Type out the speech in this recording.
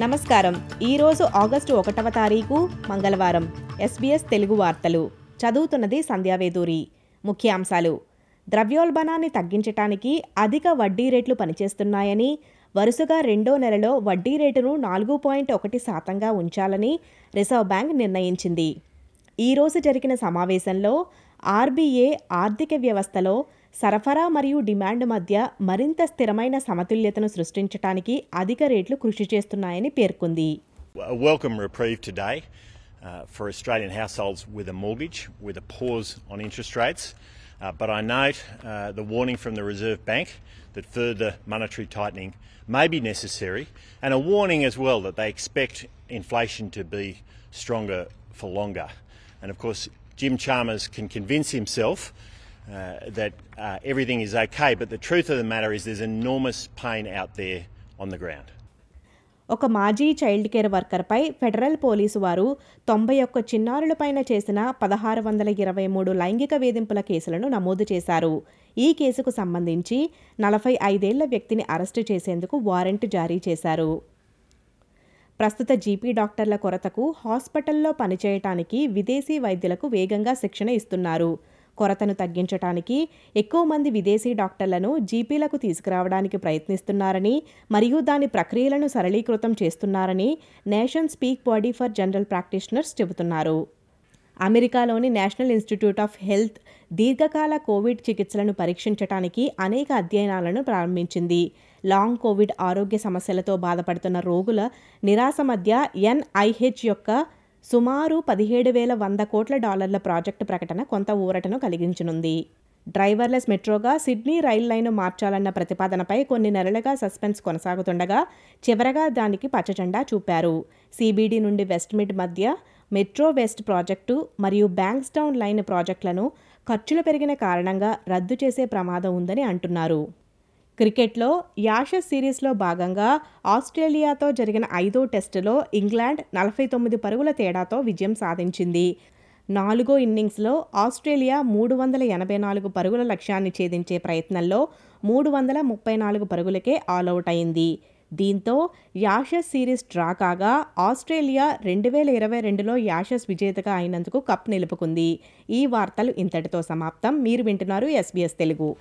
నమస్కారం. ఈరోజు ఆగస్టు ఒకటవ తారీఖు మంగళవారం. ఎస్బీఎస్ తెలుగు వార్తలు. చదువుతున్నది సంధ్యావేదూరి ముఖ్యాంశాలు. ద్రవ్యోల్బణాన్ని తగ్గించటానికి అధిక వడ్డీ రేట్లు పనిచేస్తున్నాయని వరుసగా రెండో నెలలో వడ్డీ రేటును నాలుగు పాయింట్ ఒకటి శాతంగా ఉంచాలని రిజర్వ్ బ్యాంక్ నిర్ణయించింది. ఈరోజు జరిగిన సమావేశంలో ఆర్బీఏ ఆర్థిక వ్యవస్థలో సరఫరా మరియు డిమాండ్ మధ్య మరింత స్థిరమైన సమతుల్యతను సృష్టించడానికి అధిక రేట్లు కృషి చేస్తున్నాయని పేర్కొంది welcome reprieve today uh, for Australian households with a mortgage, with a pause on interest rates. Uh, but I note uh, the warning from the Reserve Bank that further monetary tightening may be necessary, and a warning as well that they expect inflation to be stronger for longer. And of course, Jim Chalmers can convince himself uh, that uh, everything is okay, but the truth of the matter is there's enormous pain out there on the ground. ఒక మాజీ child care వర్కర్పై federal police వారు తొంభై ఒక్క చిన్నారులపైన చేసిన పదహారు వందల ఇరవై మూడు లైంగిక వేధింపుల కేసులను నమోదు చేశారు. ఈ కేసుకు సంబంధించి నలభై ఐదేళ్ళ వ్యక్తిని అరెస్టు చేసేందుకు వారెంట్ జారీ చేశారు. ప్రస్తుత జీపీ డాక్టర్ల కొరతకు హాస్పిటల్లో పనిచేయటానికి విదేశీ వైద్యులకు వేగంగా శిక్షణ ఇస్తున్నారు. కొరతను తగ్గించటానికి ఎక్కువ మంది విదేశీ డాక్టర్లను జీపీలకు తీసుకురావడానికి ప్రయత్నిస్తున్నారని మరియు దాని ప్రక్రియలను సరళీకృతం చేస్తున్నారని nation speak body for general practitioners చెబుతున్నారు. అమెరికాలోని నేషనల్ ఇన్స్టిట్యూట్ ఆఫ్ హెల్త్ దీర్ఘకాల కోవిడ్ చికిత్సలను పరీక్షించడానికి అనేక అధ్యయనాలను ప్రారంభించింది. లాంగ్ కోవిడ్ ఆరోగ్య సమస్యలతో బాధపడుతున్న రోగుల నిరాశ మధ్య ఎన్ఐహెచ్ యొక్క సుమారు పదిహేడు వేల వంద కోట్ల డాలర్ల ప్రాజెక్టు ప్రకటన కొంత ఊరటను కలిగించనుంది. డ్రైవర్లెస్ మెట్రోగా సిడ్నీ రైల్ లైను మార్చాలన్న ప్రతిపాదనపై కొన్ని నెలలుగా సస్పెన్స్ కొనసాగుతుండగా చివరగా దానికి పచ్చజెండా చూపారు. సిబిడి నుండి వెస్ట్ మిడ్ మధ్య మెట్రో వెస్ట్ ప్రాజెక్టు మరియు బ్యాంక్స్టౌన్ లైన్ ప్రాజెక్టులను ఖర్చులు పెరిగిన కారణంగా రద్దు చేసే ప్రమాదం ఉందని అంటున్నారు. క్రికెట్లో యాషస్ సిరీస్లో భాగంగా ఆస్ట్రేలియాతో జరిగిన ఐదో టెస్టులో ఇంగ్లాండ్ నలభై తొమ్మిది పరుగుల తేడాతో విజయం సాధించింది. నాలుగో ఇన్నింగ్స్లో ఆస్ట్రేలియా మూడు వందల ఎనభై నాలుగు పరుగుల లక్ష్యాన్ని ఛేదించే ప్రయత్నంలో మూడు వందల ముప్పై నాలుగు పరుగులకే ఆలౌట్ అయింది. దీంతో యాషస్ సిరీస్ డ్రా కాగా ఆస్ట్రేలియా రెండు వేల ఇరవై రెండులో యాషస్ విజేతగా అయినందుకు కప్ నిలుపుకుంది. ఈ వార్తలు ఇంతటితో సమాప్తం. మీరు వింటున్నారు ఎస్బీఎస్ తెలుగు.